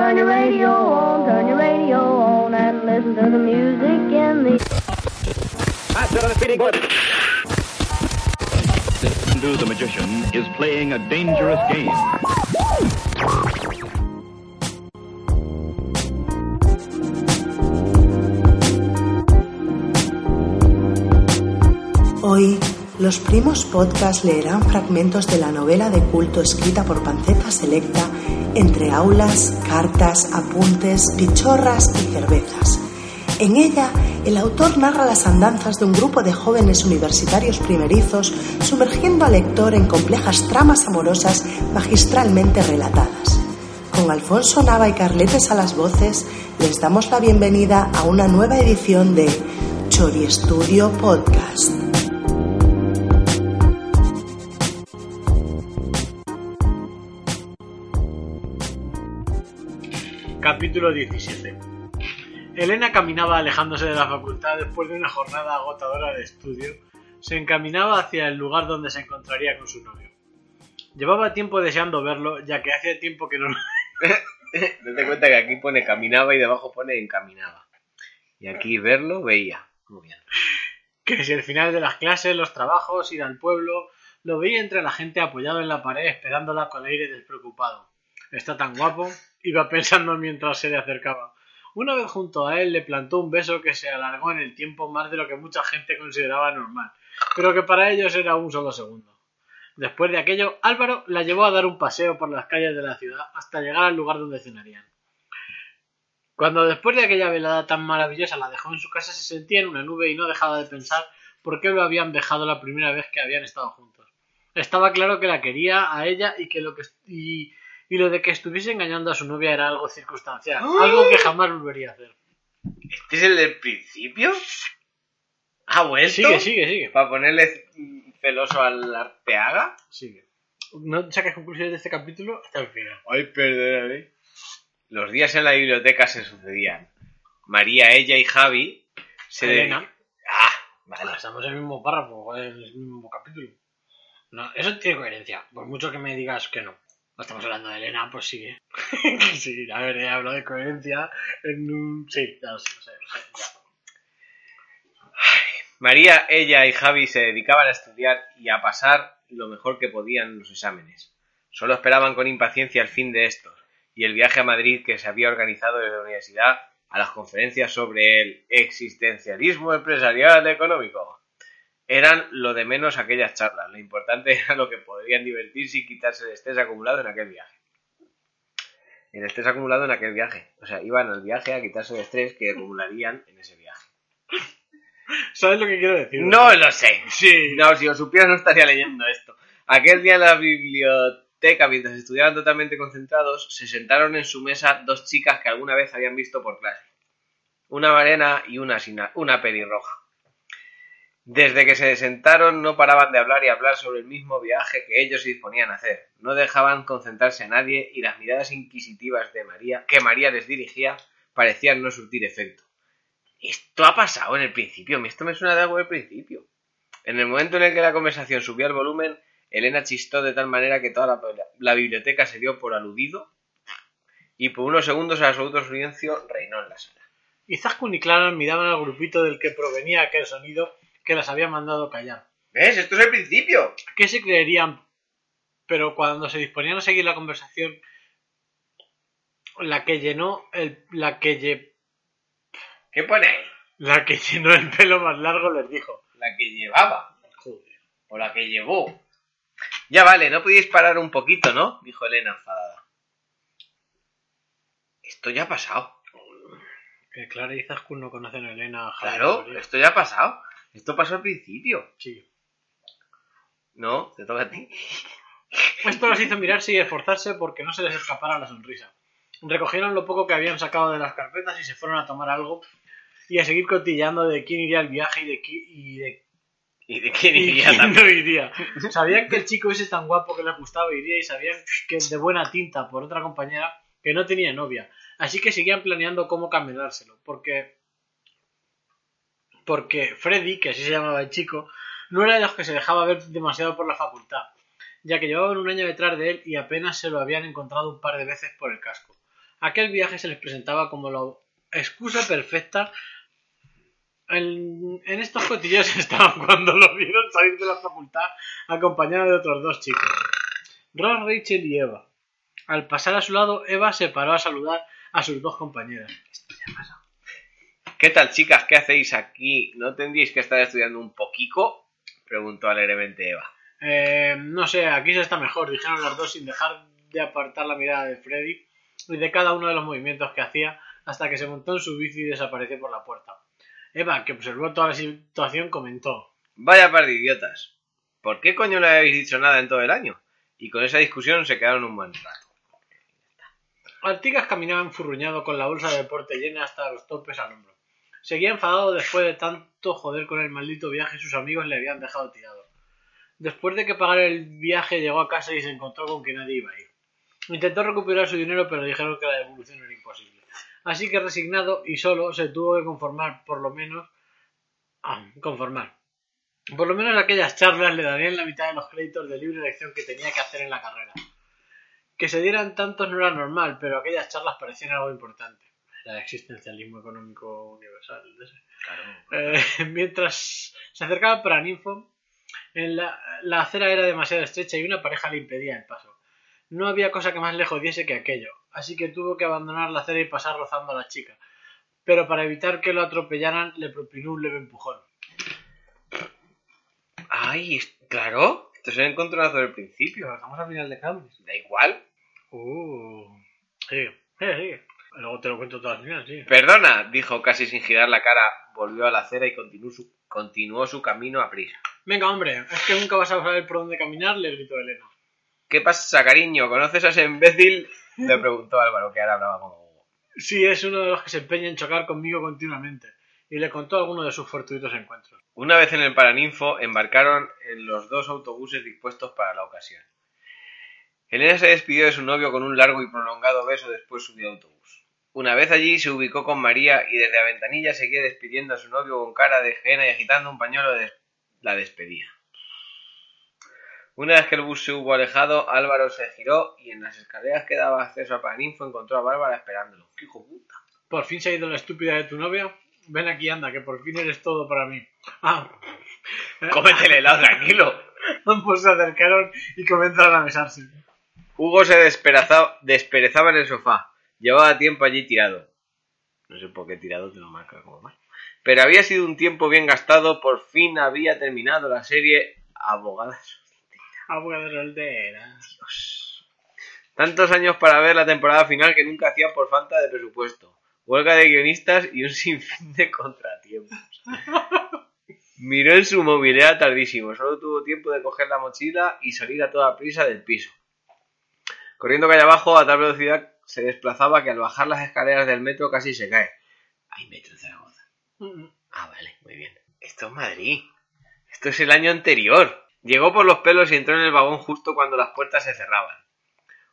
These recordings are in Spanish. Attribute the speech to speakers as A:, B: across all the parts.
A: Turn your radio on, turn your radio on, and listen to the music in the.
B: Hindu the magician is playing a dangerous game.
C: Hoy, los primos podcast leerán fragmentos de la novela de culto escrita por Panceta Selecta entre aulas, cartas, apuntes, pichorras y cervezas. En ella, el autor narra las andanzas de un grupo de jóvenes universitarios primerizos sumergiendo al lector en complejas tramas amorosas magistralmente relatadas. Con Alfonso Nava y Carletes a las voces, les damos la bienvenida a una nueva edición de Chori Studio Podcast.
D: Capítulo 17 Elena caminaba alejándose de la facultad después de una jornada agotadora de estudio. Se encaminaba hacia el lugar donde se encontraría con su novio. Llevaba tiempo deseando verlo, ya que hacía tiempo que no...
E: Date cuenta que aquí pone caminaba y debajo pone encaminaba. Y aquí verlo veía. Muy bien.
D: que si el final de las clases, los trabajos, ir al pueblo, lo veía entre la gente apoyado en la pared esperándola con aire despreocupado. Está tan guapo, iba pensando mientras se le acercaba. Una vez junto a él le plantó un beso que se alargó en el tiempo más de lo que mucha gente consideraba normal, pero que para ellos era un solo segundo. Después de aquello, Álvaro la llevó a dar un paseo por las calles de la ciudad hasta llegar al lugar donde cenarían. Cuando después de aquella velada tan maravillosa la dejó en su casa, se sentía en una nube y no dejaba de pensar por qué lo habían dejado la primera vez que habían estado juntos. Estaba claro que la quería a ella y que lo que y, y lo de que estuviese engañando a su novia era algo circunstancial, algo que jamás volvería a hacer.
E: ¿Este es el del principio? ¿Ha vuelto?
D: Sigue, sigue, sigue.
E: ¿Para ponerle celoso al Arteaga?
D: Sigue. No saques conclusiones de este capítulo hasta el final.
E: Ay, perdóname. Los días en la biblioteca se sucedían. María, ella y Javi se
D: Elena.
E: Ah, vale.
D: Estamos en el mismo párrafo, en el mismo capítulo. No, eso tiene coherencia. Por mucho que me digas que no. Estamos hablando de Elena, pues sigue. sí, a ver, he hablado de coherencia en un... Sí, ya sé.
E: María, ella y Javi se dedicaban a estudiar y a pasar lo mejor que podían los exámenes. Solo esperaban con impaciencia el fin de estos y el viaje a Madrid que se había organizado desde la universidad a las conferencias sobre el existencialismo empresarial económico. Eran lo de menos aquellas charlas, lo importante era lo que podrían divertirse y quitarse el estrés acumulado en aquel viaje. El estrés acumulado en aquel viaje. O sea, iban al viaje a quitarse el estrés que acumularían en ese viaje.
D: ¿Sabes lo que quiero decir?
E: No lo sé.
D: Sí.
E: No, si lo supiera no estaría leyendo esto. Aquel día en la biblioteca, mientras estudiaban totalmente concentrados, se sentaron en su mesa dos chicas que alguna vez habían visto por clase. Una morena y una, sin a- una pelirroja. Desde que se sentaron no paraban de hablar y hablar sobre el mismo viaje que ellos se disponían a hacer. No dejaban concentrarse a nadie y las miradas inquisitivas de María, que María les dirigía, parecían no surtir efecto. Esto ha pasado en el principio, esto me suena de algo del principio. En el momento en el que la conversación subió al volumen, Elena chistó de tal manera que toda la, biblioteca se dio por aludido y por unos segundos el absoluto silencio reinó en la sala.
D: Y Zaskun y Clara miraban al grupito del que provenía aquel sonido que las había mandado callar.
E: ¿Ves? Esto es el principio.
D: ¿Qué se creerían? Pero cuando se disponían a seguir la conversación, la que llenó el, la que lle-
E: ¿Qué pone ahí?
D: la que llenó el pelo más largo les dijo.
E: La que llevaba.
D: Joder.
E: O la que llevó. Ya vale, no podíais parar un poquito, ¿no? Dijo Elena enfadada. Esto ya ha pasado.
D: Que Clara y Zaskun no conocen a Elena. Javier
E: Claro, esto ya ha pasado. Esto pasó al principio.
D: Sí.
E: No, te toca a ti.
D: Esto los hizo mirarse y esforzarse porque no se les escapara la sonrisa. Recogieron lo poco que habían sacado de las carpetas y se fueron a tomar algo y a seguir cotillando de quién iría al viaje y de, qui- y de
E: ¿Y de quién
D: y
E: iría
D: quién no iría. Sabían que el chico ese tan guapo que les gustaba iría y sabían que de buena tinta por otra compañera que no tenía novia. Así que seguían planeando cómo camelárselo, porque porque Freddy, que así se llamaba el chico, no era de los que se dejaba ver demasiado por la facultad, ya que llevaban un año detrás de él y apenas se lo habían encontrado un par de veces por el casco. Aquel viaje se les presentaba como la excusa perfecta. En, estos cotillos estaban cuando lo vieron salir de la facultad acompañado de otros dos chicos, Ross, Rachel y Eva. Al pasar a su lado, Eva se paró a saludar a sus dos compañeras.
E: ¿Qué tal, chicas? ¿Qué hacéis aquí? ¿No tendríais que estar estudiando un poquito? Preguntó alegremente Eva.
D: Eh, no sé, aquí se está mejor, dijeron las dos sin dejar de apartar la mirada de Freddy y de cada uno de los movimientos que hacía hasta que se montó en su bici y desapareció por la puerta. Eva, que observó toda la situación, comentó.
E: Vaya par de idiotas. ¿Por qué coño no le habéis dicho nada en todo el año? Y con esa discusión se quedaron un buen rato.
D: Artigas caminaba enfurruñado con la bolsa de deporte llena hasta los topes al hombro. Seguía enfadado después de tanto joder con el maldito viaje sus amigos le habían dejado tirado. Después de que pagara el viaje llegó a casa y se encontró con que nadie iba a ir. Intentó recuperar su dinero pero dijeron que la devolución era imposible. Así que resignado y solo se tuvo que conformar por lo menos... Ah, conformar. Por lo menos aquellas charlas le darían la mitad de los créditos de libre elección que tenía que hacer en la carrera. Que se dieran tantos no era normal, pero aquellas charlas parecían algo importante. El existencialismo económico universal. Eh, mientras se acercaba para Ninfo, en la, la acera era demasiado estrecha y una pareja le impedía el paso. No había cosa que más le jodiese que aquello, así que tuvo que abandonar la acera y pasar rozando a la chica. Pero para evitar que lo atropellaran, le propinó un leve empujón.
E: ¡Ay! ¿Claro?
D: Esto es el encontronazo del principio, estamos al final de Camus.
E: Da igual.
D: Uh, sí. Luego te lo cuento final, sí.
E: Perdona, dijo casi sin girar la cara. Volvió a la acera y continuó su, continuó su camino a prisa.
D: Venga, hombre, es que nunca vas a saber por dónde caminar, le gritó Elena.
E: ¿Qué pasa, cariño? ¿Conoces a ese imbécil? Le preguntó Álvaro, que ahora hablaba como...
D: Sí, es uno de los que se empeña en chocar conmigo continuamente. Y le contó alguno de sus fortuitos encuentros.
E: Una vez en el Paraninfo, embarcaron en los dos autobuses dispuestos para la ocasión. Elena se despidió de su novio con un largo y prolongado beso después subió al autobús. Una vez allí se ubicó con María y desde la ventanilla seguía despidiendo a su novio con cara de gena y agitando un pañuelo de la despedía. Una vez que el bus se hubo alejado, Álvaro se giró y en las escaleras que daba acceso al Paraninfo encontró a Bárbara esperándolo. ¡Qué hijo puta!
D: ¿Por fin se ha ido la estúpida de tu novia? Ven aquí, anda, que por fin eres todo para mí. Ah.
E: ¡Cómete el helado, tranquilo!
D: Ambos se acercaron y comenzaron a besarse.
E: Hugo se desperezaba en el sofá. Llevaba tiempo allí tirado. No sé por qué tirado te lo marca como mal. Pero había sido un tiempo bien gastado. Por fin había terminado la serie Abogadas.
D: Abogada soltera.
E: Tantos años para ver la temporada final que nunca hacían por falta de presupuesto. Huelga de guionistas y un sinfín de contratiempos. Miró en su móvil, era tardísimo. Solo tuvo tiempo de coger la mochila y salir a toda prisa del piso. Corriendo calle abajo a tal velocidad se desplazaba que al bajar las escaleras del metro casi se cae. Hay metro en Zaragoza. Ah, vale, muy bien. Esto es Madrid. Esto es el año anterior. Llegó por los pelos y entró en el vagón justo cuando las puertas se cerraban.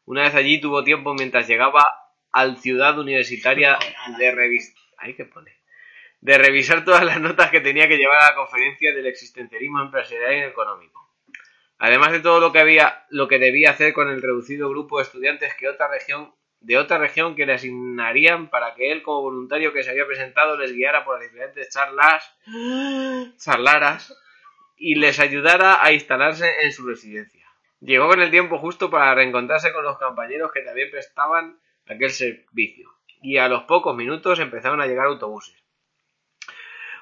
E: Una vez allí tuvo tiempo mientras llegaba al ciudad universitaria de revisar. Pone. De revisar todas las notas que tenía que llevar a la conferencia del existencialismo empresarial y económico. Además de todo lo que había, lo que debía hacer con el reducido grupo de estudiantes que otra región, de otra región que le asignarían para que él, como voluntario que se había presentado, les guiara por las diferentes charlas, charlaras y les ayudara a instalarse en su residencia. Llegó con el tiempo justo para reencontrarse con los compañeros que también prestaban aquel servicio. Y a los pocos minutos empezaron a llegar autobuses.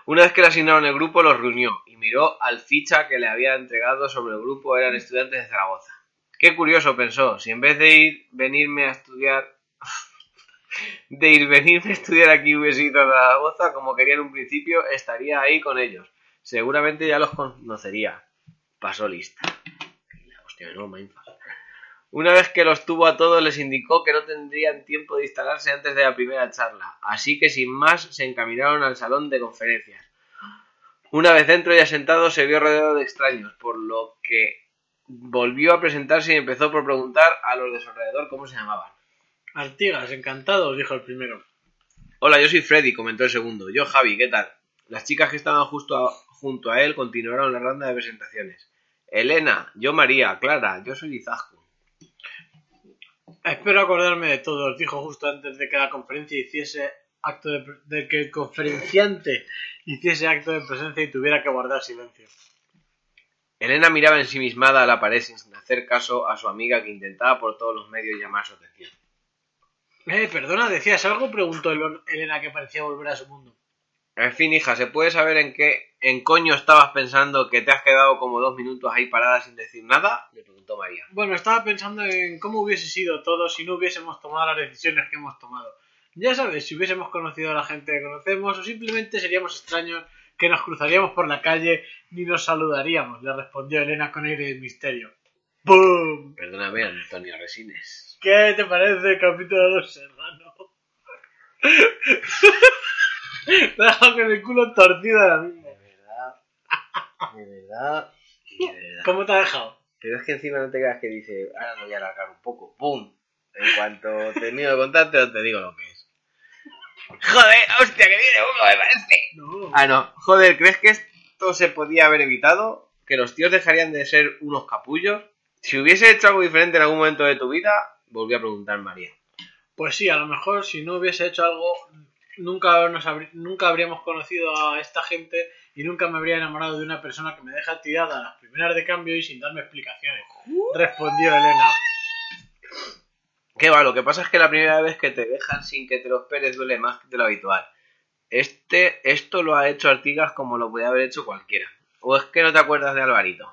E: Una vez que le asignaron el grupo, los reunió y miró al ficha que le había entregado sobre el grupo eran estudiantes de Zaragoza. Qué curioso, pensó, si en vez de ir venirme a estudiar de ir venirme a estudiar aquí hubiese ido a Zaragoza como quería en un principio, estaría ahí con ellos. Seguramente ya los conocería. Pasó lista. Hostia, no. Una vez que los tuvo a todos, les indicó que no tendrían tiempo de instalarse antes de la primera charla, así que sin más se encaminaron al salón de conferencias. Una vez dentro y asentado, se vio rodeado de extraños, por lo que volvió a presentarse y empezó por preguntar a los de su alrededor cómo se llamaban.
D: Artigas, encantado, dijo el primero.
E: Hola, yo soy Freddy, comentó el segundo. Yo Javi, ¿qué tal? Las chicas que estaban justo a- junto a él continuaron la ronda de presentaciones. Elena, yo María, Clara, yo soy Izaskun.
D: Espero acordarme de todos, dijo justo antes de que la conferencia hiciese acto de, de que el conferenciante hiciese acto de presencia y tuviera que guardar silencio.
E: Elena miraba ensimismada a la pared sin hacer caso a su amiga que intentaba por todos los medios llamar su atención.
D: Eh, perdona, ¿decías algo? preguntó Elena que parecía volver a su mundo.
E: En fin, hija, ¿se puede saber en qué en coño estabas pensando que te has quedado como dos minutos ahí parada sin decir nada? Le preguntó María.
D: Bueno, estaba pensando en cómo hubiese sido todo si no hubiésemos tomado las decisiones que hemos tomado. Ya sabes, si hubiésemos conocido a la gente que conocemos o simplemente seríamos extraños que nos cruzaríamos por la calle ni nos saludaríamos, le respondió Elena con aire de misterio. ¡Bum!
E: Perdóname, Antonio Resines.
D: ¿Qué te parece el capítulo de los serranos? Me he dejado con el culo torcido ahora mismo.
E: De verdad, de verdad, y de verdad.
D: ¿Cómo te ha dejado?
E: Pero es que encima no te creas que dice, ahora lo voy a alargar un poco. ¡Pum! En cuanto termino de contarte, te digo lo que es. Joder, hostia, que viene uno, me parece.
D: No.
E: Ah, no. Joder, ¿crees que esto se podía haber evitado? ¿Que los tíos dejarían de ser unos capullos? Si hubiese hecho algo diferente en algún momento de tu vida, volví a preguntar María.
D: Pues sí, a lo mejor si no hubiese hecho algo, nunca, nos nunca habríamos conocido a esta gente y nunca me habría enamorado de una persona que me deja tirada a las primeras de cambio y sin darme explicaciones. Respondió Elena.
E: ¿Qué va? Lo que pasa es que la primera vez que te dejan sin que te lo esperes duele más de lo habitual. Este, esto lo ha hecho Artigas como lo podía haber hecho cualquiera. ¿O es que no te acuerdas de Alvarito?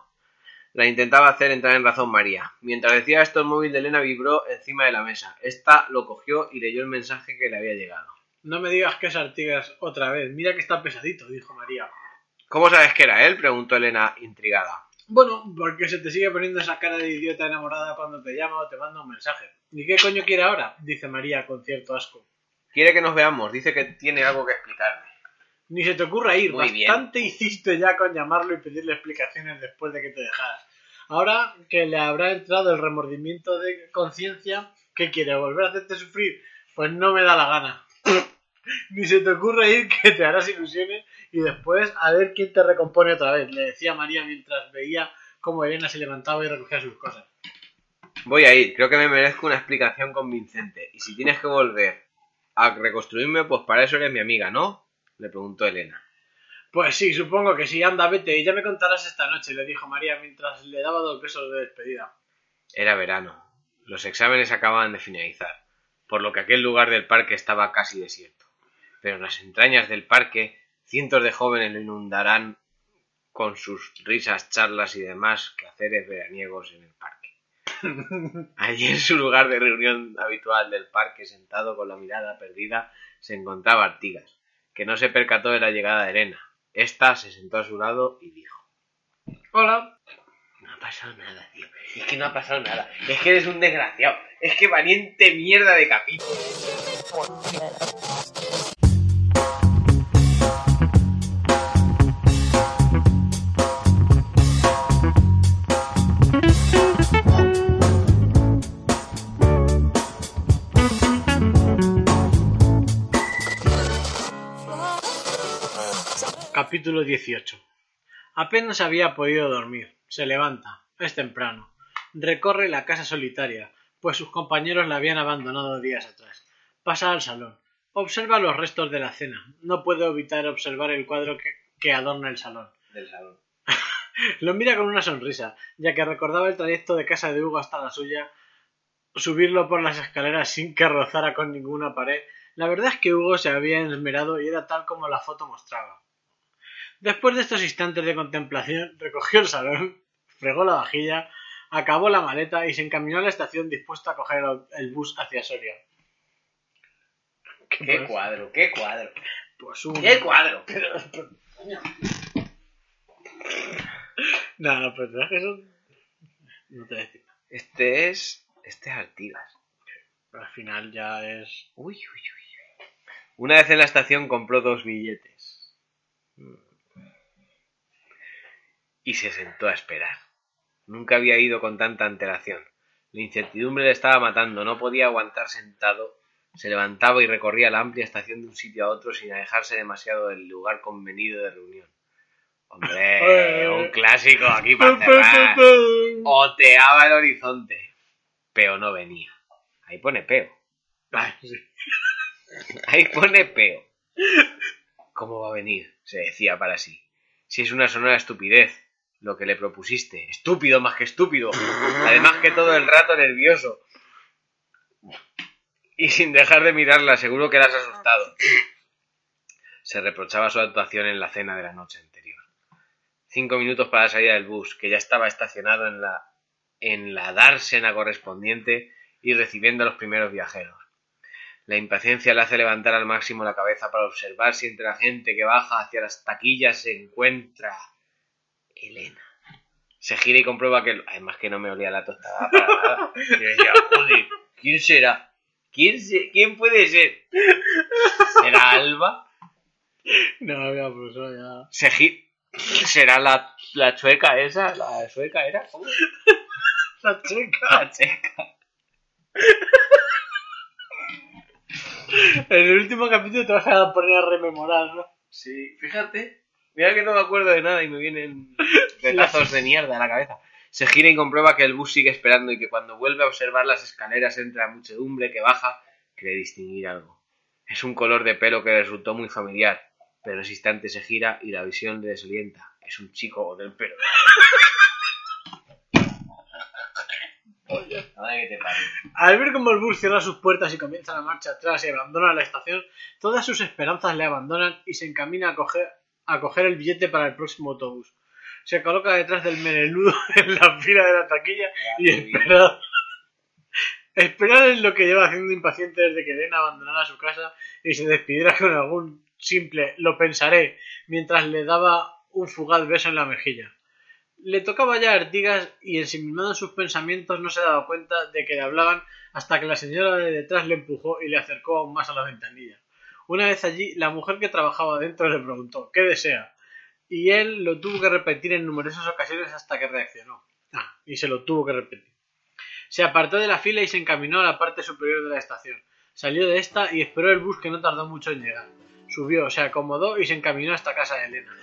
E: La intentaba hacer entrar en razón María. Mientras decía esto, el móvil de Elena vibró encima de la mesa. Esta lo cogió y leyó el mensaje que le había llegado.
D: No me digas que es Artigas otra vez. Mira que está pesadito, dijo María.
E: ¿Cómo sabes que era él? preguntó Elena, intrigada.
D: Bueno, porque se te sigue poniendo esa cara de idiota enamorada cuando te llama o te manda un mensaje. ¿Y qué coño quiere ahora? dice María con cierto asco.
E: Quiere que nos veamos, dice que tiene algo que explicarme.
D: Ni se te ocurra ir.
E: Muy bien.
D: Bastante hiciste ya con llamarlo y pedirle explicaciones después de que te dejaras. Ahora que le habrá entrado el remordimiento de conciencia, ¿qué quiere? ¿Volver a hacerte sufrir? Pues no me da la gana. Ni se te ocurra ir que te harás ilusiones y después a ver quién te recompone otra vez, le decía María mientras veía cómo Elena se levantaba y recogía sus cosas.
E: Voy a ir, creo que me merezco una explicación convincente. Y si tienes que volver a reconstruirme, pues para eso eres mi amiga, ¿no? Le preguntó Elena.
D: Pues sí, supongo que sí, anda, vete, y ya me contarás esta noche, le dijo María mientras le daba dos besos de despedida.
E: Era verano. Los exámenes acababan de finalizar, por lo que aquel lugar del parque estaba casi desierto. Pero en las entrañas del parque, cientos de jóvenes lo inundarán con sus risas, charlas y demás quehaceres veraniegos en el parque. Allí en su lugar de reunión habitual del parque, sentado con la mirada perdida, se encontraba Artigas, que no se percató de la llegada de Elena. Esta se sentó a su lado y dijo
D: Hola.
E: No ha pasado nada, tío. Es que no ha pasado nada. Es que eres un desgraciado. Es que valiente mierda de capítulo.
D: Capítulo 18. Apenas había podido dormir. Se levanta. Es temprano. Recorre la casa solitaria, pues sus compañeros la habían abandonado días atrás. Pasa al salón. Observa los restos de la cena. No puede evitar observar el cuadro que, que adorna el salón.
E: Del salón.
D: Lo mira con una sonrisa, ya que recordaba el trayecto de casa de Hugo hasta la suya, subirlo por las escaleras sin que rozara con ninguna pared. La verdad es que Hugo se había esmerado y era tal como la foto mostraba. Después de estos instantes de contemplación, recogió el salón, fregó la vajilla, acabó la maleta y se encaminó a la estación dispuesto a coger el- bus hacia Soria.
E: Qué
D: pues?
E: cuadro, qué cuadro.
D: Pues un...
E: Qué cuadro.
D: Nada, los personajes son... No te decir nada.
E: Este es. Este es Artigas.
D: Al final ya es...
E: Uy, uy, uy. Una vez en la estación compró dos billetes. Y se sentó a esperar. Nunca había ido con tanta antelación. La incertidumbre le estaba matando, no podía aguantar sentado. Se levantaba y recorría la amplia estación de un sitio a otro sin alejarse demasiado del lugar convenido de reunión. Hombre, un clásico aquí para cerrar. Oteaba el horizonte, pero no venía. Ahí pone peo.
D: Sí.
E: Ahí pone peo. ¿Cómo va a venir? se decía para sí. Si es una sonora estupidez lo que le propusiste. Estúpido más que estúpido. Además que todo el rato nervioso. Y sin dejar de mirarla, seguro que la asustado. Se reprochaba su actuación en la cena de la noche anterior. Cinco minutos para la salida del bus, que ya estaba estacionado en la, en la dársena correspondiente y recibiendo a los primeros viajeros. La impaciencia le hace levantar al máximo la cabeza para observar si entre la gente que baja hacia las taquillas se encuentra Elena. Se gira y comprueba que... Además que no me olía la tostada para nada. Y decía, joder, ¿quién será? ¿Quién, se- ¿Quién puede ser? ¿Será Alba?
D: No, había pues ya.
E: Se gi- ¿Será la, la chueca esa? ¿La sueca era? ¿Cómo?
D: La chica.
E: La checa.
D: En el último capítulo te vas a poner a rememorar, ¿no?
E: Sí, fíjate. Mira que no me acuerdo de nada y me vienen retazos de mierda a la cabeza. Se gira y comprueba que el bus sigue esperando y que cuando vuelve a observar las escaleras entre la muchedumbre que baja, cree distinguir algo. Es un color de pelo que le resultó muy familiar, pero en ese instante se gira y la visión le desorienta. Es un chico del pelo. Que te.
D: Al ver cómo el bus cierra sus puertas y comienza la marcha atrás y abandona la estación, todas sus esperanzas le abandonan y se encamina a coger, a coger el billete para el próximo autobús. Se coloca detrás del meneludo en la fila de la taquilla y espera. Esperar es lo que lleva haciendo impaciente desde que Elena abandonara su casa y se despidiera con algún simple lo pensaré mientras le daba un fugaz beso en la mejilla. Le tocaba ya a Artigas y ensimismado en sus pensamientos no se daba cuenta de que le hablaban hasta que la señora de detrás le empujó y le acercó aún más a la ventanilla. Una vez allí, la mujer que trabajaba dentro le preguntó ¿qué desea? Y él lo tuvo que repetir en numerosas ocasiones hasta que reaccionó. Ah, y se lo tuvo que repetir. Se apartó de la fila y se encaminó a la parte superior de la estación. Salió de esta y esperó el bus que no tardó mucho en llegar. Subió, se acomodó y se encaminó hasta casa de Elena.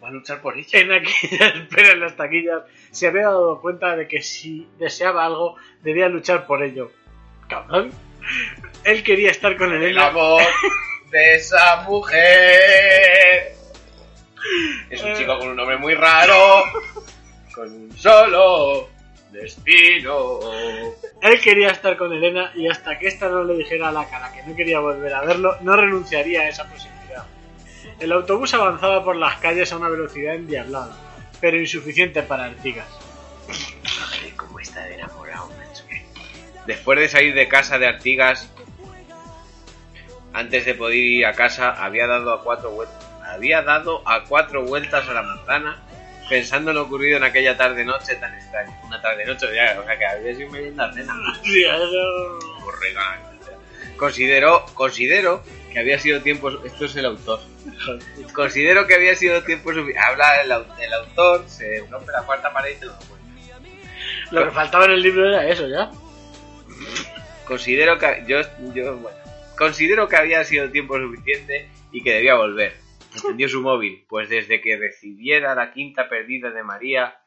E: Va a luchar por ella.
D: En aquella espera en las taquillas se había dado cuenta de que si deseaba algo debía luchar por ello. Cabrón. Él quería estar con
E: El
D: Elena.
E: amor de esa mujer. Es un chico con un nombre muy raro. Con un solo destino.
D: Él quería estar con Elena y hasta que ésta no le dijera a la cara que no quería volver a verlo, no renunciaría a esa posibilidad. El autobús avanzaba por las calles a una velocidad endiablada, pero insuficiente para Artigas.
E: Ay, cómo está de enamorado, macho. Después de salir de casa de Artigas, antes de poder ir a casa, había dado a cuatro vueltas. Había dado a cuatro vueltas a la manzana pensando en lo ocurrido en aquella tarde noche tan extraña. Una tarde noche ya, o sea que había sido merienda cena. Considero, considero que había sido tiempo. Esto es el autor. Considero que había sido tiempo suficiente. Habla el, el autor, se rompe la cuarta pared y te lo cuenta.
D: Lo que faltaba en el libro era eso, ¿ya?
E: Considero que yo, yo bueno, considero que había sido tiempo suficiente y que debía volver. Encendió su móvil, pues desde que recibiera la quinta perdida de María,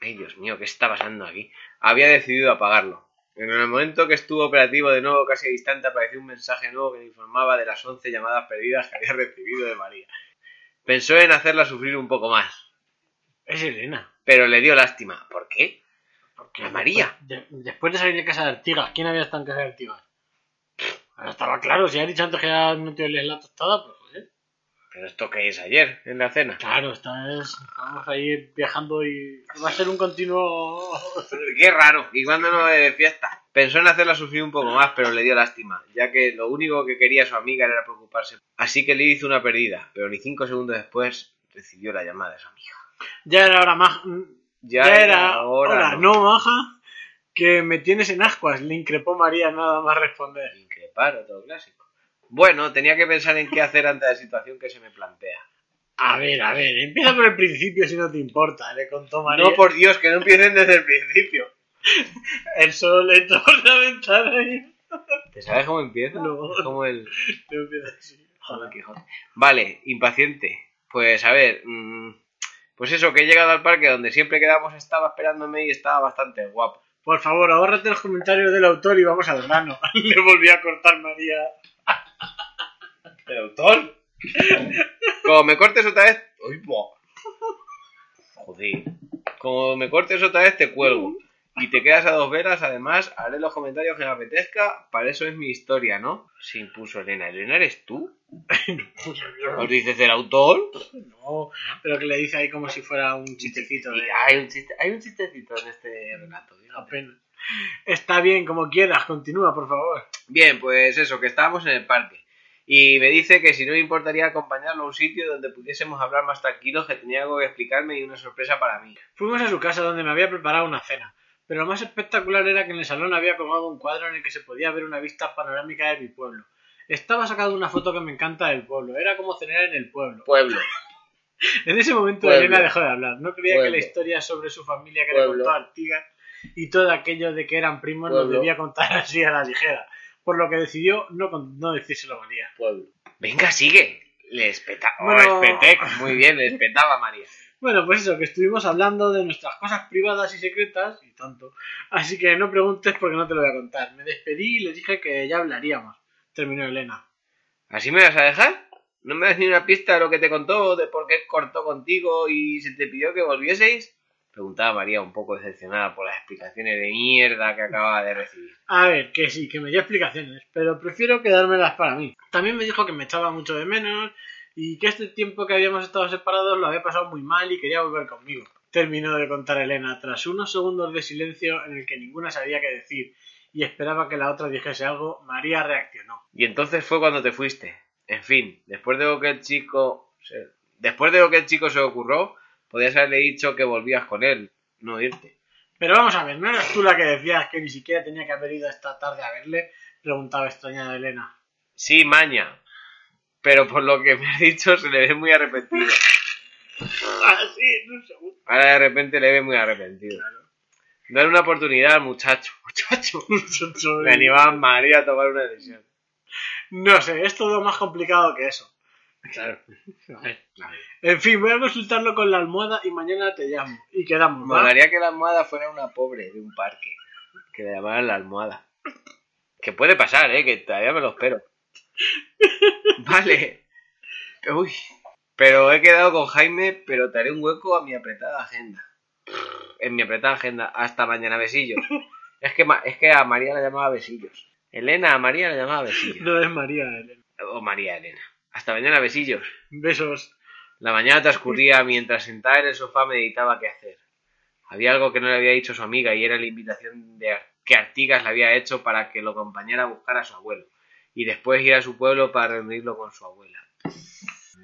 E: ay Dios mío, ¿qué está pasando aquí? Había decidido apagarlo. En el momento que estuvo operativo de nuevo, casi al instante, apareció un mensaje nuevo que le informaba de las 11 llamadas perdidas que había recibido de María. Pensó en hacerla sufrir un poco más,
D: Es Elena.
E: pero le dio lástima. ¿Por qué?
D: Porque
E: ¿A María?
D: Después de, después de salir de casa de Artigas, ¿quién había estado en casa de Artigas? Ahora estaba claro, si ha dicho antes que te olías la tostada, pues joder.
E: ¿Pero esto qué es ayer en la cena?
D: Claro, estás, estamos ahí viajando y va a ser un continuo...
E: Qué raro, y cuando no de fiesta. Pensó en hacerla sufrir un poco más, pero le dio lástima, ya que lo único que quería su amiga era preocuparse. Así que le hizo una perdida, pero ni cinco segundos después recibió la llamada de su amiga.
D: Ya era hora más...
E: Ya,
D: Ya,
E: era
D: era
E: hora,
D: hora,
E: ¿no?
D: no maja, que me tienes en ascuas, le increpó María nada más responder.
E: Increpar, otro clásico. Bueno, tenía que pensar en qué hacer ante la situación que se me plantea.
D: A ver, a ver, empieza por el principio si no te importa, le contó María.
E: No, por Dios, que no empiecen desde el principio.
D: El sol entró por la ventana y...
E: ¿Te sabes cómo empieza?
D: No.
E: Como el...
D: no empieza así.
E: Joder, Quijote. Vale, impaciente. Pues a ver, mm, pues eso, que he llegado al parque donde siempre quedamos, estaba esperándome y estaba bastante guapo.
D: Por favor, ahórrate los comentarios del autor y vamos al grano. Le volví a cortar María.
E: ¿El autor? Como me cortes otra vez. Uy, buah. Joder. Como me cortes otra vez, te cuelgo. Y te quedas a dos veras, además, haré los comentarios que me apetezca. Para eso es mi historia, ¿no? Se impuso Elena. ¿Elena eres tú? ¿Os dices el autor?
D: No, pero que le dice ahí como si fuera un chistecito de...
E: Hay, un chiste, hay un chistecito en este relato.
D: Apenas. Está bien, como quieras, continúa, por favor.
E: Bien, pues eso, que estábamos en el parque. Y me dice que si no le importaría acompañarlo a un sitio donde pudiésemos hablar más tranquilos, que tenía algo que explicarme y una sorpresa para mí.
D: Fuimos a su casa donde me había preparado una cena, pero lo más espectacular era que en el salón había colgado un cuadro en el que se podía ver una vista panorámica de mi pueblo. Estaba sacado una foto que me encanta del pueblo, era como cenar en el pueblo.
E: Pueblo.
D: En ese momento
E: Pueblo.
D: Elena dejó de hablar, no creía que la historia sobre su familia que
E: Pueblo.
D: le contó Artigas y todo aquello de que eran primos lo
E: Pueblo.
D: debía contar así a la ligera, por lo que decidió no, con- no decírselo a María.
E: Pueblo. Venga, sigue. Le espeta. oh,
D: Bueno.
E: Muy bien, le espetaba a María.
D: Bueno, pues eso, que estuvimos hablando de nuestras cosas privadas y secretas y tanto. Así que no preguntes porque no te lo voy a contar. Me despedí y le dije que ya hablaríamos. Terminó Elena.
E: ¿Así me vas a dejar? ¿No me das ni una pista de lo que te contó, de por qué cortó contigo y se te pidió que volvieseis? Preguntaba María un poco decepcionada por las explicaciones de mierda que acababa de recibir.
D: A ver, que sí, que me dio explicaciones, pero prefiero quedármelas para mí. También me dijo que me echaba mucho de menos y que este tiempo que habíamos estado separados lo había pasado muy mal y quería volver conmigo. Terminó de contar Elena tras unos segundos de silencio en el que ninguna sabía qué decir y esperaba que la otra dijese algo. María reaccionó.
E: Y entonces fue cuando te fuiste. En fin, después de lo que el chico se... después de lo que el chico se ocurrió, podías haberle dicho que volvías con él, no irte.
D: Pero vamos a ver, ¿no eras tú la que decías que ni siquiera tenía que haber ido esta tarde a verle? Preguntaba extrañada Elena.
E: Sí, maña. Pero por lo que me has dicho se le ve muy arrepentido.
D: Ah, sí, en un segundo.
E: Ahora de repente le ve muy arrepentido. Dale una oportunidad al muchacho. Muchacho. Me animaba a María a tomar una decisión.
D: No sé, es todo más complicado que eso.
E: Claro.
D: En fin, voy a consultarlo con la almohada y mañana te llamo. Y quedamos, ¿va?
E: Molaría que la almohada fuera una pobre de un parque. Que le llamaran la almohada. Que puede pasar, eh, que todavía me lo espero. Vale. Uy. Pero he quedado con Jaime, pero te haré un hueco a mi apretada agenda. En mi apretada agenda. Hasta mañana, besillos. Es que, es que a María la llamaba besillos. Elena a María la llamaba besillos.
D: No es María, Elena.
E: O María Elena. Hasta mañana, besillos.
D: Besos.
E: La mañana transcurría mientras sentada en el sofá meditaba qué hacer. Había algo que no le había dicho su amiga y era la invitación de que Artigas le había hecho para que lo acompañara a buscar a su abuelo y después ir a su pueblo para reunirlo con su abuela.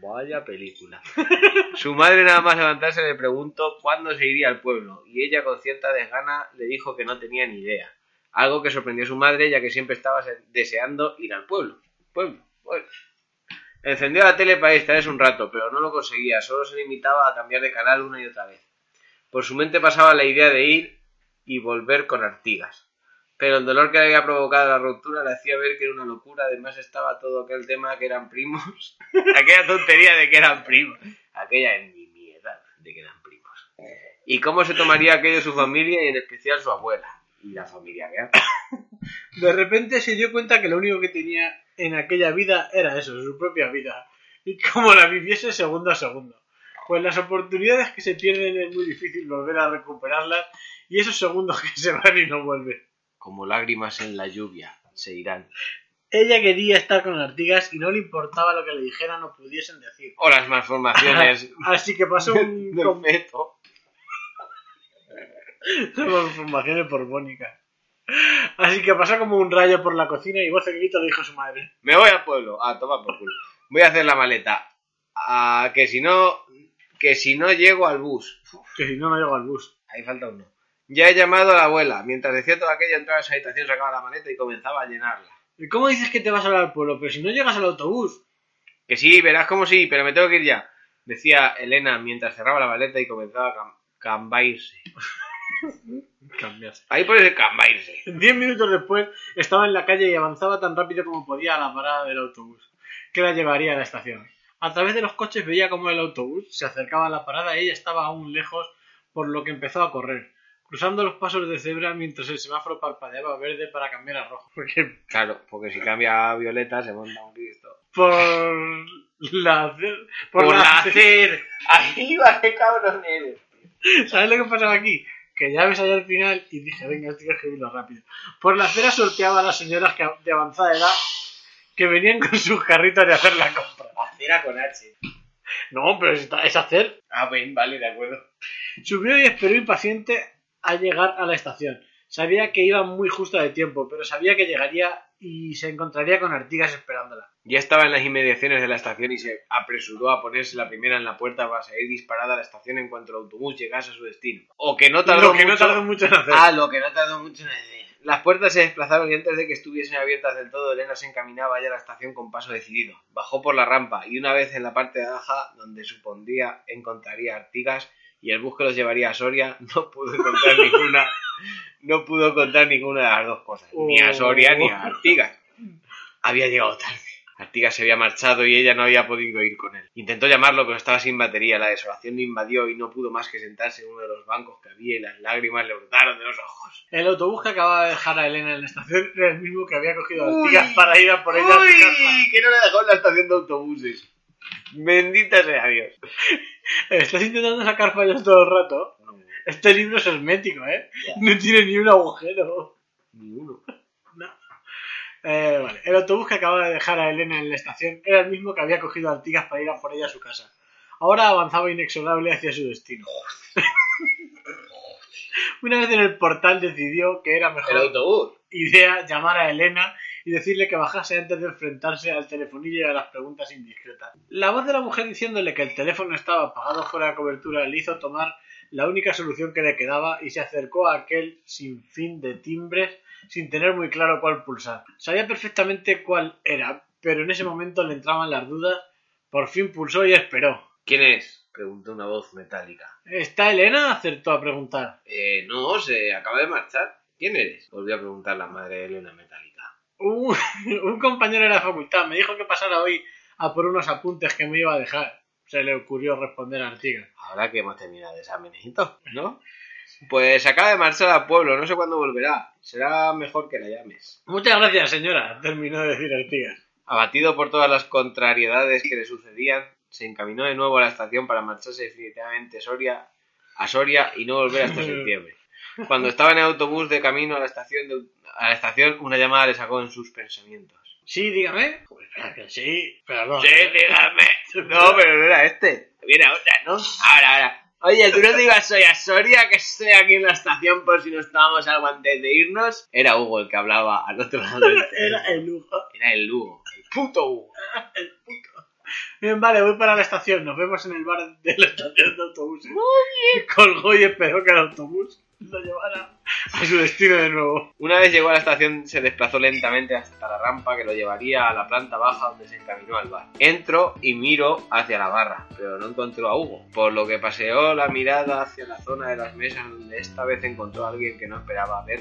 E: Vaya película. Su madre nada más levantarse le preguntó cuándo se iría al pueblo y ella con cierta desgana le dijo que no tenía ni idea. Algo que sorprendió a su madre ya que siempre estaba se- deseando ir al pueblo. Pueblo, pueblo. Encendió la tele para distraerse un rato, pero no lo conseguía, solo se limitaba a cambiar de canal una y otra vez. Por su mente pasaba la idea de ir y volver con Artigas. Pero el dolor que había provocado la ruptura le hacía ver que era una locura, además estaba todo aquel tema que eran primos, aquella tontería de que eran primos, aquella nimiedad de que eran primos. ¿Y cómo se tomaría aquello su familia y en especial su abuela? Y la familia real.
D: De repente se dio cuenta que lo único que tenía en aquella vida era eso, su propia vida. Y cómo la viviese segundo a segundo. Pues las oportunidades que se pierden es muy difícil volver a recuperarlas y esos segundos que se van y no vuelven.
E: Como lágrimas en la lluvia, se irán.
D: Ella quería estar con Artigas y no le importaba lo que le dijeran o pudiesen decir.
E: O las malformaciones
D: Así que pasó un...
E: feto.
D: Transformaciones borbónicas. Así que pasó como un rayo por la cocina y voz en grito le dijo a su madre.
E: Me voy al pueblo, a tomar por culo. Voy a hacer la maleta. Que si no, que si no llego al bus.
D: Que si no, no llego al bus.
E: Ahí falta uno. Ya he llamado a la abuela. Mientras decía todo aquello, entraba en su habitación, sacaba la maleta y comenzaba a llenarla.
D: ¿Y cómo dices que te vas a ir al pueblo? Pero si no llegas al autobús.
E: Que sí, verás como sí, pero me tengo que ir ya. Decía Elena mientras cerraba la maleta y comenzaba a cam- cambairse.
D: Cambias.
E: Ahí pone cambairse.
D: Diez minutos después estaba en la calle y avanzaba tan rápido como podía a la parada del autobús, que la llevaría a la estación. A través de los coches veía cómo el autobús se acercaba a la parada y ella estaba aún lejos, por lo que empezó a correr. Cruzando los pasos de cebra mientras el semáforo parpadeaba verde para cambiar a rojo. Porque
E: Claro, porque si cambia a violeta se monta un Cristo.
D: por la por,
E: Por
D: la
E: la
D: acer-
E: hacer. Ahí va, qué cabrón eres.
D: ¿Sabes lo que pasaba aquí? Que ya ves allá al final y dije, venga, estoy que escribirlo rápido. Por la acera sorteaba a las señoras de avanzada edad que venían con sus carritos de hacer la compra.
E: Acera con H.
D: No, pero es, es hacer.
E: Ah, bien, vale, de acuerdo.
D: Subió y esperó impaciente a llegar a la estación. Sabía que iba muy justo de tiempo, pero sabía que llegaría y se encontraría con Artigas esperándola.
E: Ya estaba en las inmediaciones de la estación y se apresuró a ponerse la primera en la puerta para salir disparada a la estación en cuanto el autobús llegase a su destino. O que no tardó
D: Lo que no
E: mucho-
D: tardó mucho en hacer.
E: Ah, lo que no tardó mucho en hacer. Las puertas se desplazaron y antes de que estuviesen abiertas del todo, Elena se encaminaba ya a la estación con paso decidido. Bajó por la rampa y una vez en la parte de abajo, donde supondría encontraría Artigas y el bus que los llevaría a Soria, no pudo encontrar ninguna, no pudo encontrar ninguna de las dos cosas, ni a Soria ni a Artigas. Había llegado tarde. Artigas se había marchado y ella no había podido ir con él. Intentó llamarlo, pero estaba sin batería. La desolación le invadió y no pudo más que sentarse en uno de los bancos que había y las lágrimas le brotaron de los ojos.
D: El autobús que acababa de dejar a Elena en la estación era el mismo que había cogido a
E: Uy.
D: Artigas para ir a por ella a su casa.
E: ¡Uy! Que no le dejó en la estación de autobuses. Bendita sea Dios.
D: Estás intentando sacar fallos todo el rato. Este libro es hermético, ¿eh? No tiene ni un agujero.
E: Ni uno.
D: Eh, vale. El autobús que acababa de dejar a Elena en la estación era el mismo que había cogido a Artigas para ir a por ella a su casa. Ahora avanzaba inexorable hacia su destino. Una vez en el portal decidió que era mejor
E: El autobús.
D: idea llamar a Elena y decirle que bajase antes de enfrentarse al telefonillo y a las preguntas indiscretas. La voz de la mujer diciéndole que el teléfono estaba apagado fuera de cobertura le hizo tomar la única solución que le quedaba y se acercó a aquel sinfín de timbres sin tener muy claro cuál pulsar. Sabía perfectamente cuál era, pero en ese momento le entraban las dudas. Por fin pulsó y esperó.
E: ¿Quién es? Preguntó una voz metálica.
D: ¿Está Elena? acertó a preguntar.
E: Eh, no, se acaba de marchar. ¿Quién eres? Volvió a preguntar la madre de Elena metálica.
D: Un, un compañero de la facultad me dijo que pasara hoy a por unos apuntes que me iba a dejar. Se le ocurrió responder a Artigas.
E: Ahora que hemos terminado el examenito, ¿no? Pues acaba de marchar al pueblo, no sé cuándo volverá. Será mejor que la llames.
D: Muchas gracias, señora, terminó de decir Artigas.
E: Abatido por todas las contrariedades que le sucedían, se encaminó de nuevo a la estación para marcharse definitivamente Soria, a Soria y no volver hasta septiembre. Cuando estaba en el autobús de camino a la estación, de- a la estación una llamada le sacó en sus pensamientos.
D: Sí, dígame. Pues claro que sí, perdón.
E: dígame. No, pero no era este. Viene otra, ¿no? Ahora, ahora. Oye, tú no te ibas hoy a Soria, que estoy aquí en la estación por si nos estábamos algo antes de irnos. Era Hugo el que hablaba al otro lado del teléfono.
D: Era el lujo.
E: Era el Hugo. El puto Hugo.
D: Bien, vale, voy para la estación. Nos vemos en el bar de la estación de autobuses. Muy bien. Colgó y esperó que el autobús lo llevara a su destino de nuevo.
E: Una vez llegó a la estación, se desplazó lentamente hasta la rampa que lo llevaría a la planta baja donde se encaminó al bar. Entró y miró hacia la barra, pero no encontró a Hugo, por lo que paseó la mirada hacia la zona de las mesas donde esta vez encontró a alguien que no esperaba ver.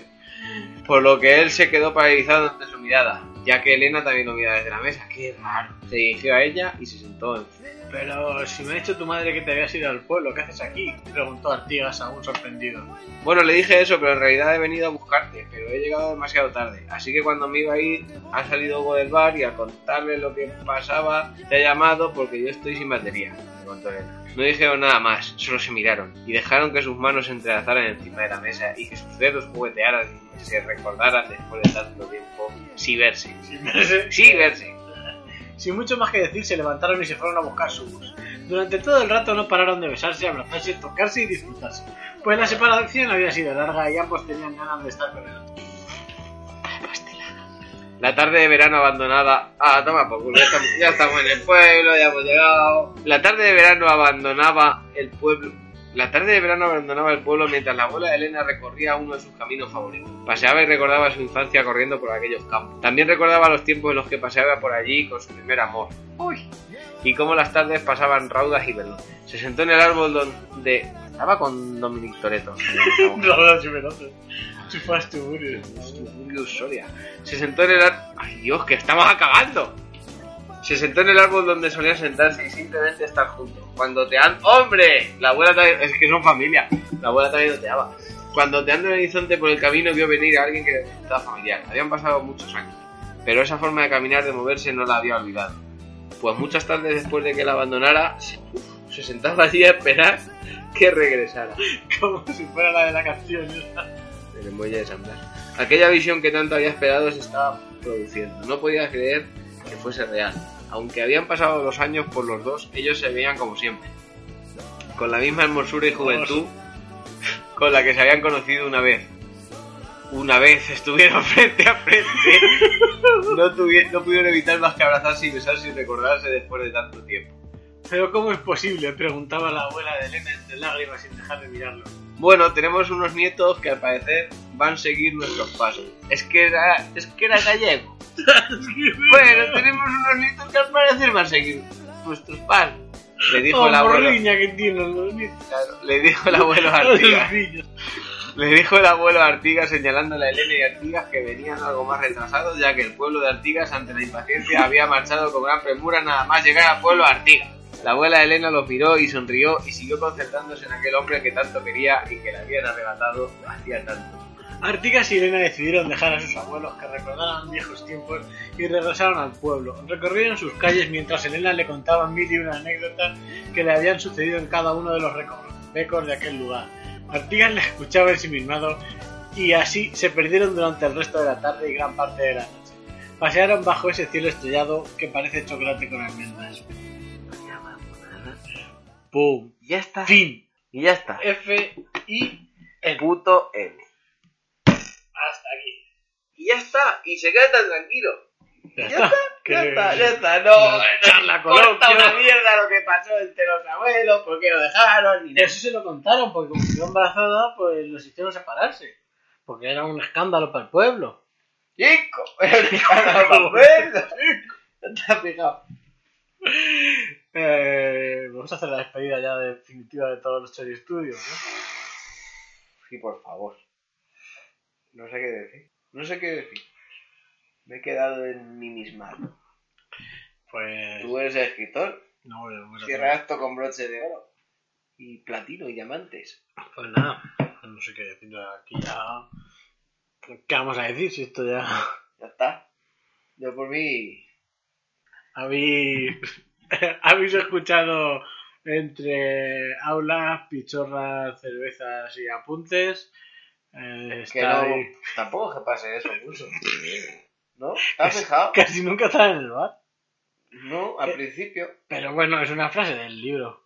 E: Por lo que él se quedó paralizado ante su mirada, ya que Elena también lo miraba desde la mesa. ¡Qué raro! Se dirigió a ella y se sentó en
D: Pero si me ha dicho tu madre que te habías ido al pueblo, ¿qué haces aquí? Preguntó Artigas aún sorprendido.
E: Bueno, le dije eso, pero en realidad he venido a buscarte, pero he llegado demasiado tarde. Así que cuando me iba a ir, ha salido Hugo del bar y al contarle lo que pasaba, te ha llamado porque yo estoy sin batería, me contó Elena. No dijeron nada más, solo se miraron y dejaron que sus manos se entrelazaran encima de la mesa y que sus dedos juguetearan y se recordaran después de tanto tiempo, sí verse.
D: Sin verse,
E: Sí verse.
D: Sin mucho más que decir, se levantaron y se fueron a buscar su bus. Durante todo el rato no pararon de besarse, abrazarse, tocarse y disfrutarse. Pues la separación había sido larga y ambos tenían ganas de estar con el otro.
E: La tarde de verano abandonada. Ah, toma por culo, ya estamos, ya estamos en el pueblo, ya hemos llegado. La tarde de verano abandonaba el pueblo. La tarde de verano abandonaba el pueblo mientras la abuela de Elena recorría uno de sus caminos favoritos. Paseaba y recordaba su infancia corriendo por aquellos campos. También recordaba los tiempos en los que paseaba por allí con su primer amor. Uy. Y cómo las tardes pasaban raudas y veloces. Se sentó en el árbol donde estaba con Dominic Toretto.
D: Raúl Chimerote. Chupaste Uri.
E: Julius Soria. Se sentó en el árbol. ¡Ay Dios, que estamos acabando! Se sentó en el árbol donde solía sentarse y simplemente estar juntos. Cuando te han. ¡Hombre! La abuela también. Es que son familia. La abuela también te ama. Cuando ondeando el horizonte por el camino vio venir a alguien que le resultaba familiar. Habían pasado muchos años, pero esa forma de caminar, de moverse, no la había olvidado. Pues muchas tardes después de que la abandonara, se, uf, se sentaba allí a esperar que regresara.
D: Como si fuera la de la canción.
E: el muelle de San Blas. Aquella visión que tanto había esperado se estaba produciendo. No podía creer que fuese real. Aunque habían pasado los años por los dos, ellos se veían como siempre. Con la misma hermosura y juventud con la que se habían conocido una vez. Una vez estuvieron frente a frente. No pudieron evitar más que abrazarse y besarse y recordarse después de tanto tiempo.
D: Pero ¿cómo es posible? Preguntaba la abuela de Elena entre lágrimas sin dejar de mirarlo.
E: Bueno, tenemos unos nietos que al parecer van a seguir nuestros pasos. Es que era, es que era gallego. Bueno, tenemos unos nietos que al parecer van a seguir nuestros pasos. Le dijo el
D: oh,
E: abuelo.
D: morriña que tienen los.
E: Claro, le dijo el abuelo Artigas. Le dijo el abuelo Artigas señalándole a Elena y Artigas que venían algo más retrasados, ya que el pueblo de Artigas, ante la impaciencia, había marchado con gran premura nada más llegar al pueblo de Artigas. La abuela Elena los miró y sonrió y siguió concentrándose en aquel hombre que tanto quería y que le habían arrebatado hacía tanto.
D: Artigas y Elena decidieron dejar a sus abuelos que recordaran viejos tiempos y regresaron al pueblo. Recorrieron sus calles mientras Elena le contaba mil y una anécdotas que le habían sucedido en cada uno de los recovecos de aquel lugar. Artigas le escuchaba ensimismado y así se perdieron durante el resto de la tarde y gran parte de la noche. Pasearon bajo ese cielo estrellado que parece chocolate con almendras. ¡Pum!
E: Ya está.
D: Fin.
E: Y ya está.
D: F I N.
E: Puto N.
D: Hasta aquí.
E: Y ya está. Y se queda tan tranquilo.
D: Ya,
E: Ya está,
D: Que-
E: ya está, ya está. No, no
D: Charla
E: importa
D: coloquio.
E: una mierda lo que pasó entre los abuelos, por qué lo dejaron, ni.
D: Eso se lo contaron, porque como quedó embarazada, pues los hicieron separarse. Porque era un escándalo para el pueblo.
E: Chico, el escándalo para el pueblo. ¿No te has fijado?
D: Eh, vamos a hacer la despedida ya definitiva de todos los Cherry Studios, ¿no?
E: Sí, por favor. No sé qué decir. No sé qué decir. Me he quedado en mí misma.
D: Pues.
E: Tú eres el escritor.
D: No, bueno,
E: Cierra esto con broche de oro. Y platino y diamantes.
D: pues nada, no sé qué decir aquí ya. ¿Qué vamos a decir si esto ya.
E: Ya está. Yo por mí.
D: Habéis, habéis escuchado entre aulas, pichorras, cervezas y apuntes. Eh,
E: Que no.
D: estáis-
E: Tampoco es que pase eso mucho. ¿No? ¿Te has fijado?
D: Casi nunca están en el bar.
E: No, al principio.
D: Pero bueno, es una frase del libro.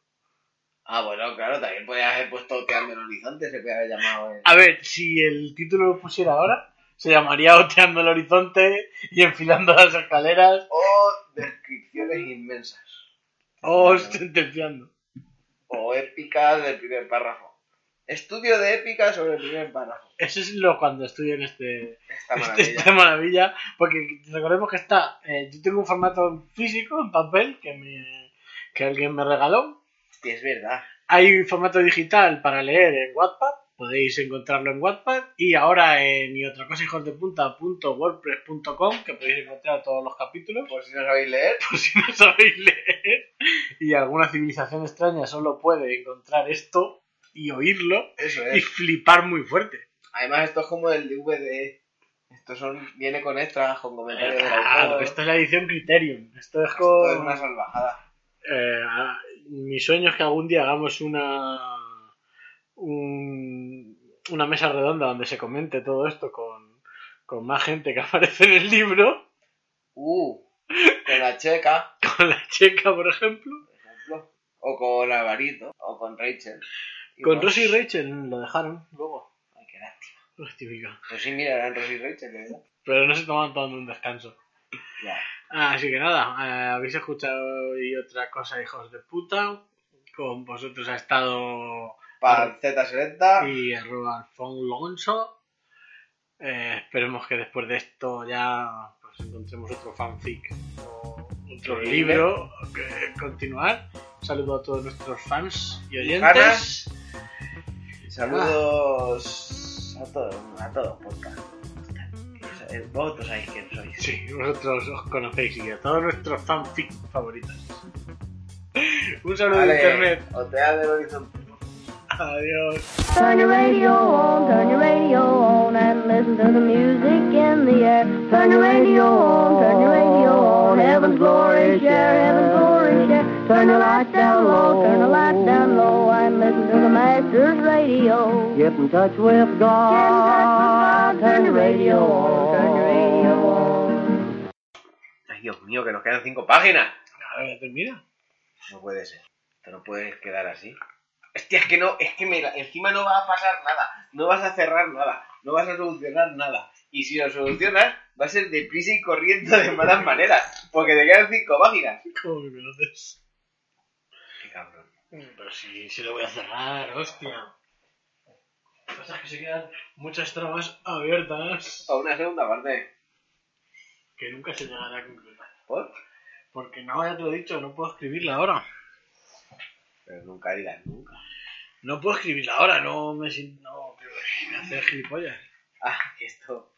E: Ah, bueno, claro, también podías haber puesto Oteando el Horizonte, se podía haber llamado. el-
D: A ver, si el título lo pusiera ahora, se llamaría Oteando el Horizonte y Enfilando las Escaleras
E: O descripciones inmensas.
D: o Sentenciando.
E: O épicas del primer párrafo. Estudio de épica sobre el primer párrafo.
D: Eso es lo cuando estoy en este,
E: Esta
D: este-
E: maravilla.
D: esta maravilla. Porque recordemos que está. eh, yo tengo un formato físico en papel que, me, que alguien me regaló.
E: Sí, es verdad.
D: Hay formato digital para leer en Wattpad, podéis encontrarlo en Wattpad y ahora en y otra cosa hijos de que podéis encontrar todos los capítulos
E: Por si no sabéis leer.
D: por si no sabéis leer y alguna civilización extraña solo puede encontrar esto y oírlo
E: Eso
D: y flipar muy fuerte.
E: Además, esto es como el DVD. Esto son, viene con extras, con comentarios del
D: Claro,
E: autor.
D: esto es la edición Criterion. Esto es
E: Esto es
D: con...
E: una salvajada.
D: Eh, a- mi sueño es que algún día hagamos una un- una mesa redonda donde se comente todo esto con, con más gente que aparece en el libro,
E: Uh, con la checa,
D: con la checa, por ejemplo.
E: por ejemplo. O con Alvarito. O con Rachel.
D: Con
E: vos-
D: Rosy y Rachel lo dejaron luego.
E: Ay, qué lástima. Pues sí, mira, eran Rosy y Rachel, verdad.
D: Pero no se toman tomando un descanso.
E: Ya.
D: Así que nada, eh, habéis escuchado y otra cosa, hijos de puta. Con vosotros ha estado
E: Panceta selecta.
D: y arroba Alfonso. Eh, esperemos que después de esto ya pues, encontremos otro fanfic o otro libro que continuar. Un saludo a todos nuestros fans y oyentes.
E: Saludos a todos, a todos, podcast. Eh, Vosotros sabéis quién sois.
D: Sí, vosotros os conocéis y a todos nuestros fanfic favoritos. Un saludo de
E: Vale,
D: internet.
E: Otea del horizonte.
D: Adiós.
A: Turn your radio on, turn your radio on, and listen to the music in the air. Turn your radio on, turn your radio on. Heaven's glory share, heaven's glory share. Turn the lights down low, turn the lights down low, the Master's radio.
F: Get in touch with
A: Get in touch with
F: God.
A: Turn your radio on, turn radio on.
E: Ay, Dios mío, que nos quedan cinco páginas.
D: A ver, termina.
E: No puede ser. Esto no puede quedar así. Hostia, es que no, es que mira, encima no va a pasar nada. No vas a cerrar nada. No vas a solucionar nada. Y si lo solucionas, va a ser deprisa y corriendo de malas maneras. Porque te quedan cinco páginas.
D: ¿Cómo me conoces? Pero si, si lo voy a cerrar, hostia. Lo que pasa es que se quedan muchas tramas abiertas
E: A una segunda parte.
D: que nunca se llegará a concretar.
E: ¿Por?
D: Porque no, ya te lo he dicho, no puedo escribirla ahora.
E: Pero nunca digas nunca.
D: No puedo escribirla ahora, no me siento. No, que me hace gilipollas.
E: Ah, que esto.